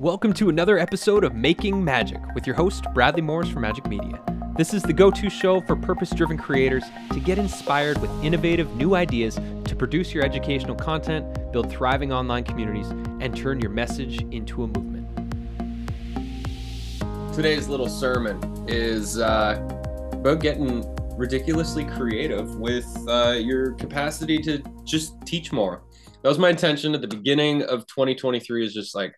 Welcome to another episode of Making Magic with your host, Bradley Morris from Majik Media. This is the go to show for purpose driven creators to get inspired with innovative new ideas to produce your educational content, build thriving online communities, and turn your message into a movement. Today's little sermon is uh, about getting ridiculously creative with uh, your capacity to just teach more. That was my intention at the beginning of 2023 is just like,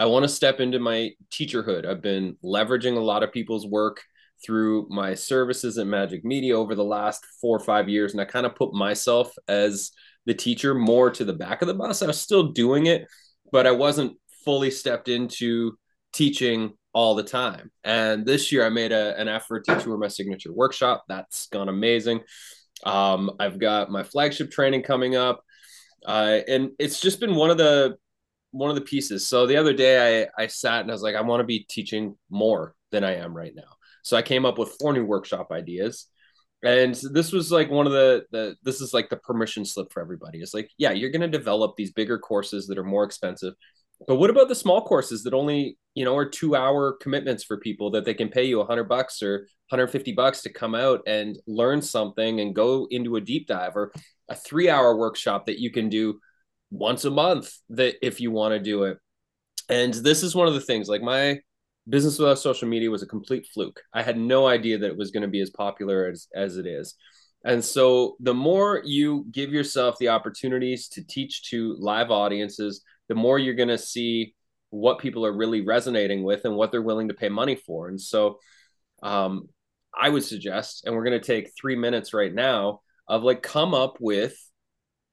I want to step into my teacherhood. I've been leveraging a lot of people's work through my services at Majik Media over the last four or five years. And I kind of put myself as the teacher more to the back of the bus. I was still doing it, but I wasn't fully stepped into teaching all the time. And this year I made a, an effort to tour my signature workshop. That's gone amazing. Um, I've got my flagship training coming up. Uh, and it's just been one of the one of the pieces. So the other day I I sat and I was like, I want to be teaching more than I am right now. So I came up with four new workshop ideas. And this was like one of the the this is like the permission slip for everybody. It's like, yeah, you're gonna develop these bigger courses that are more expensive. But what about the small courses that only, you know, are two hour commitments for people that they can pay you a hundred bucks or 150 bucks to come out and learn something and go into a deep dive or a three hour workshop that you can do once a month that if you want to do it. And this is one of the things like my business without social media was a complete fluke. I had no idea that it was going to be as popular as, as it is. And so the more you give yourself the opportunities to teach to live audiences, the more you're going to see what people are really resonating with and what they're willing to pay money for. And so um, I would suggest, and we're going to take three minutes right now of like come up with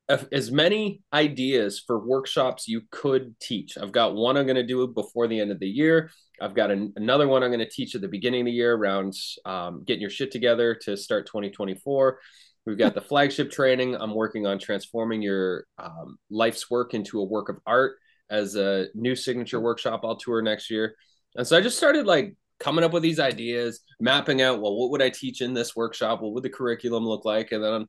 as many ideas for workshops you could teach. I've got one I'm going to do before the end of the year. I've got an, another one I'm going to teach at the beginning of the year around um, getting your shit together to start 2024. We've got the flagship training. I'm working on transforming your um, life's work into a work of art as a new signature workshop I'll tour next year. And so I just started like coming up with these ideas, mapping out, well, what would I teach in this workshop? What would the curriculum look like? And then I'm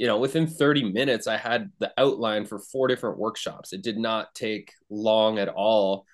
you know, within 30 minutes, I had the outline for four different workshops. It did not take long at all.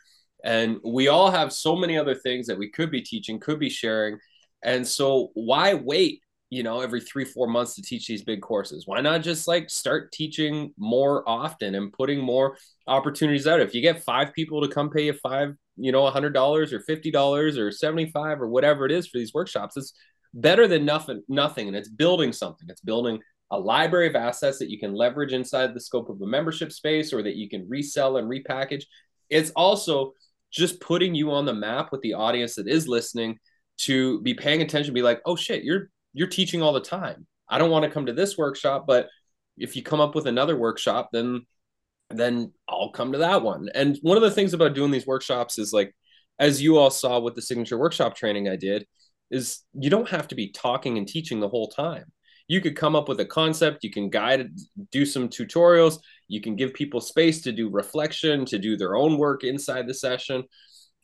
And we all have so many other things that we could be teaching, could be sharing. And so, why wait, you know, every three, four months to teach these big courses? Why not just like start teaching more often and putting more opportunities out? If you get five people to come pay you five, you know, $100 or $50 or 75 or whatever it is for these workshops, it's better than nothing, nothing. And it's building something. It's building a library of assets that you can leverage inside the scope of a membership space or that you can resell and repackage. It's also just putting you on the map with the audience that is listening to be paying attention, be like, oh shit, you're you're teaching all the time. I don't want to come to this workshop, but if you come up with another workshop, then then I'll come to that one. And one of the things about doing these workshops is like, as you all saw with the signature workshop training I did, is you don't have to be talking and teaching the whole time you could come up with a concept you can guide do some tutorials you can give people space to do reflection to do their own work inside the session.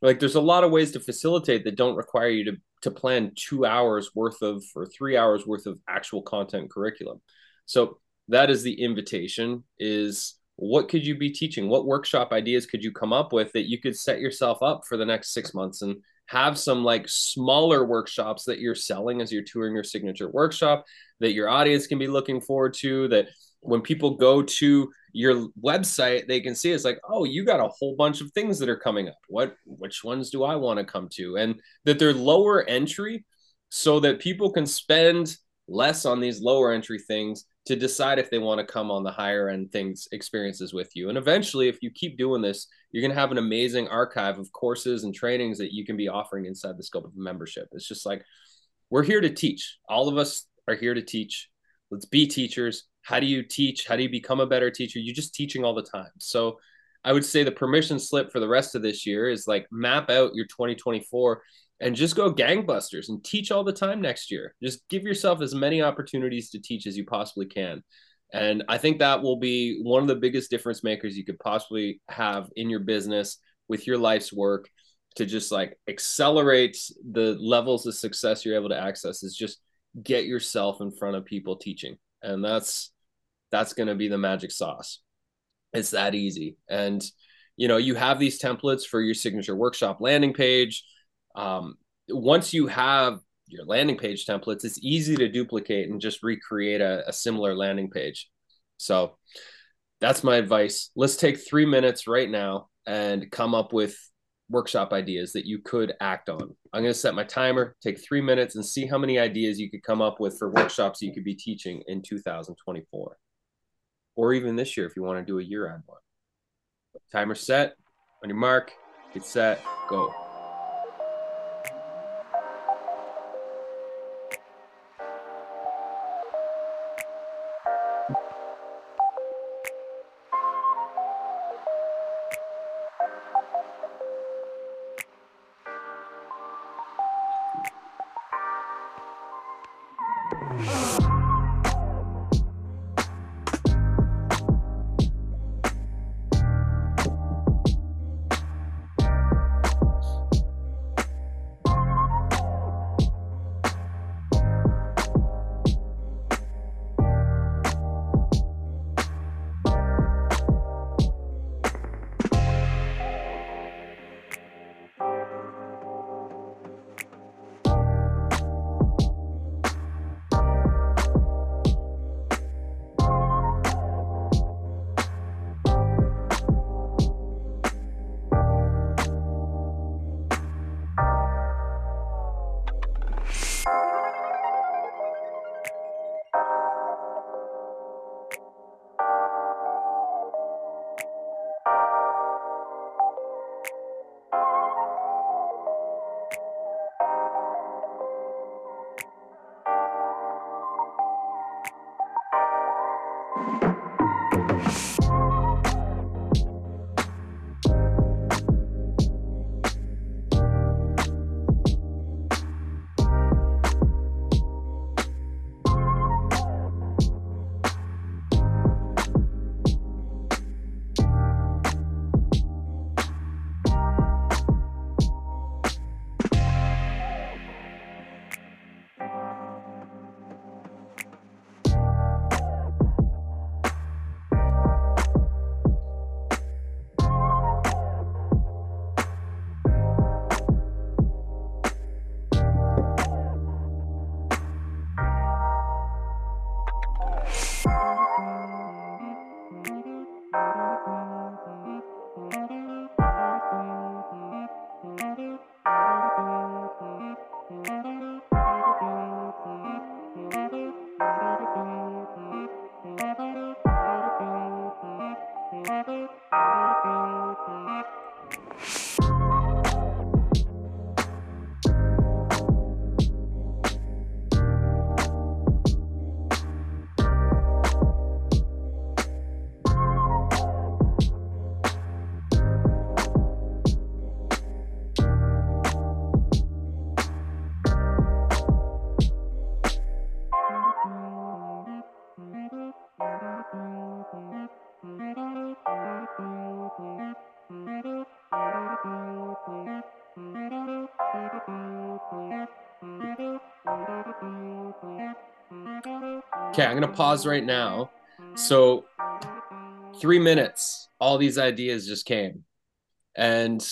Like there's a lot of ways to facilitate that don't require you to to plan two hours worth of or three hours worth of actual content curriculum. So that is the invitation is what could you be teaching? What workshop ideas could you come up with that you could set yourself up for the next six months and have some like smaller workshops that you're selling as you're touring your signature workshop that your audience can be looking forward to that when people go to your website they can see it's like oh you got a whole bunch of things that are coming up. What which ones do i want to come to? And that they're lower entry so that people can spend less on these lower entry things to decide if they want to come on the higher end things experiences with you. And eventually if you keep doing this you're going to have an amazing archive of courses and trainings that you can be offering inside the scope of membership. It's just like we're here to teach. All of us are here to teach. Let's be teachers. How do you teach? How do you become a better teacher? You're just teaching all the time. So i would say the permission slip for the rest of this year is like map out your 2024 and just go gangbusters and teach all the time next year. Just give yourself as many opportunities to teach as you possibly can. And I think that will be one of the biggest difference makers you could possibly have in your business with your life's work to just like accelerate the levels of success you're able to access is just get yourself in front of people teaching. And that's that's going to be the magic sauce. It's that easy. And you know, you have these templates for your signature workshop landing page. Um, once you have your landing page templates, it's easy to duplicate and just recreate a, a similar landing page. So that's my advice. Let's take three minutes right now and come up with workshop ideas that you could act on. I'm going to set my timer, take three minutes, and see how many ideas you could come up with for workshops you could be teaching in 2024. Or even this year if you want to do a year end one. Timer set. On your mark, get set, go. Okay, I'm going to pause right now. So, three minutes, all these ideas just came. And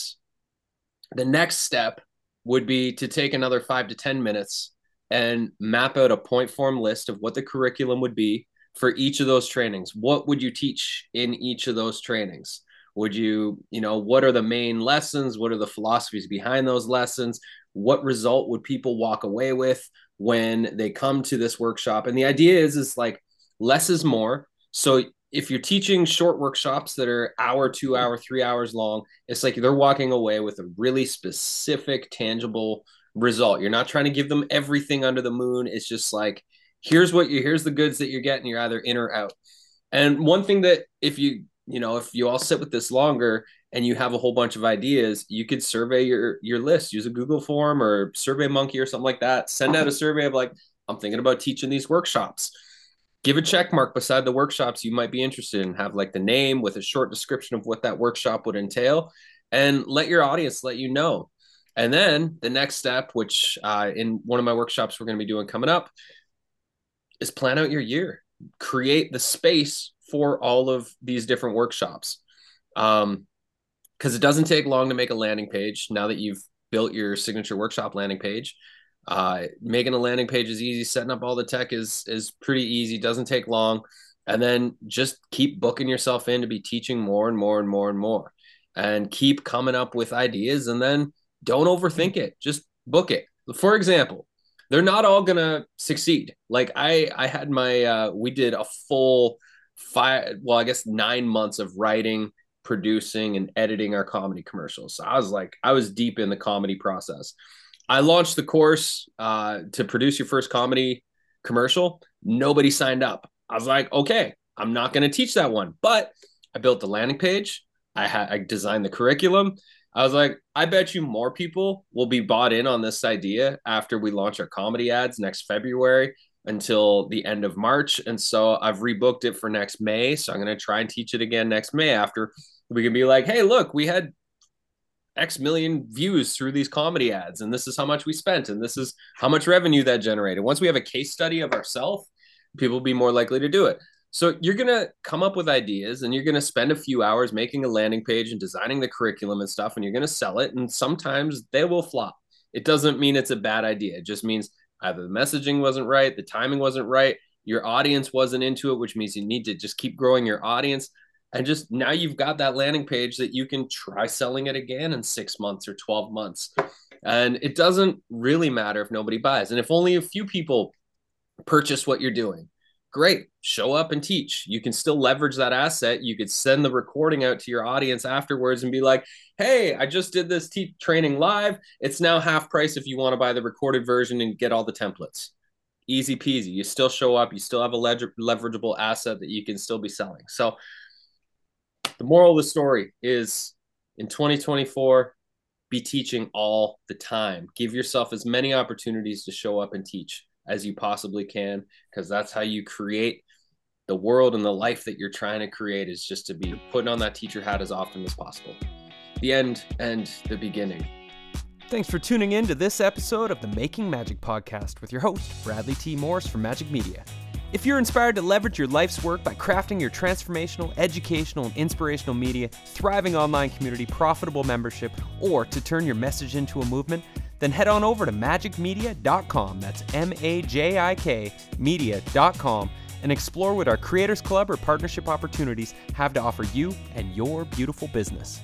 the next step would be to take another five to 10 minutes and map out a point form list of what the curriculum would be for each of those trainings. What would you teach in each of those trainings? Would you, you know, what are the main lessons? What are the philosophies behind those lessons? What result would people walk away with? When they come to this workshop. And the idea is is like less is more. So if you're teaching short workshops that are hour, two hour, three hours long, it's like they're walking away with a really specific, tangible result. You're not trying to give them everything under the moon. It's just like, here's what you here's the goods that you're getting. You're either in or out. And one thing that if you you know if you all sit with this longer and you have a whole bunch of ideas, you could survey your your list, use a Google form or Survey Monkey or something like that. Send out a survey of like, I'm thinking about teaching these workshops. Give a check mark beside the workshops you might be interested in. Have like the name with a short description of what that workshop would entail, and let your audience let you know. And then the next step, which uh, in one of my workshops we're going to be doing coming up, is plan out your year. Create the space for all of these different workshops. Um, because it doesn't take long to make a landing page now that you've built your signature workshop landing page. Uh, making a landing page is easy. Setting up all the tech is is pretty easy. Doesn't take long, and then just keep booking yourself in to be teaching more and more and more and more, and keep coming up with ideas. And then don't overthink it. Just book it. For example, they're not all gonna succeed. Like I I had my uh, we did a full five well I guess nine months of writing producing and editing our comedy commercials. So I was like, I was deep in the comedy process. I launched the course uh, to produce your first comedy commercial. Nobody signed up. I was like, okay, I'm not going to teach that one. But I built the landing page. I had I designed the curriculum. I was like, I bet you more people will be bought in on this idea after we launch our comedy ads next February until the end of March. And so I've rebooked it for next May. So I'm going to try and teach it again next May after we can be like, hey, look, we had X million views through these comedy ads, and this is how much we spent, and this is how much revenue that generated. Once we have a case study of ourselves, people will be more likely to do it. So you're gonna come up with ideas, and you're gonna spend a few hours making a landing page and designing the curriculum and stuff, and you're gonna sell it. And sometimes they will flop. It doesn't mean it's a bad idea. It just means either the messaging wasn't right, the timing wasn't right, your audience wasn't into it, which means you need to just keep growing your audience. And just now you've got that landing page that you can try selling it again in six months or 12 months. And it doesn't really matter if nobody buys. And if only a few people purchase what you're doing great. Show up and teach. You can still leverage that asset. You could send the recording out to your audience afterwards and be like hey i just did this te- training live. It's now half price if you want to buy the recorded version and get all the templates. Easy peasy. You still show up. You still have a leverageable asset that you can still be selling. So the moral of the story is in 2024 be teaching all the time. Give yourself as many opportunities to show up and teach as you possibly can because that's how you create the world and the life that you're trying to create is just to be putting on that teacher hat as often as possible the end and the beginning Thanks for tuning in to this episode of the Making Magic podcast with your host, Bradley T. Morris from Majik Media. If you're inspired to leverage your life's work by crafting your transformational, educational, and inspirational media, thriving online community, profitable membership, or to turn your message into a movement, then head on over to majikmedia.com, That's M A J I K media.com and explore what our Creators Club or partnership opportunities have to offer you and your beautiful business.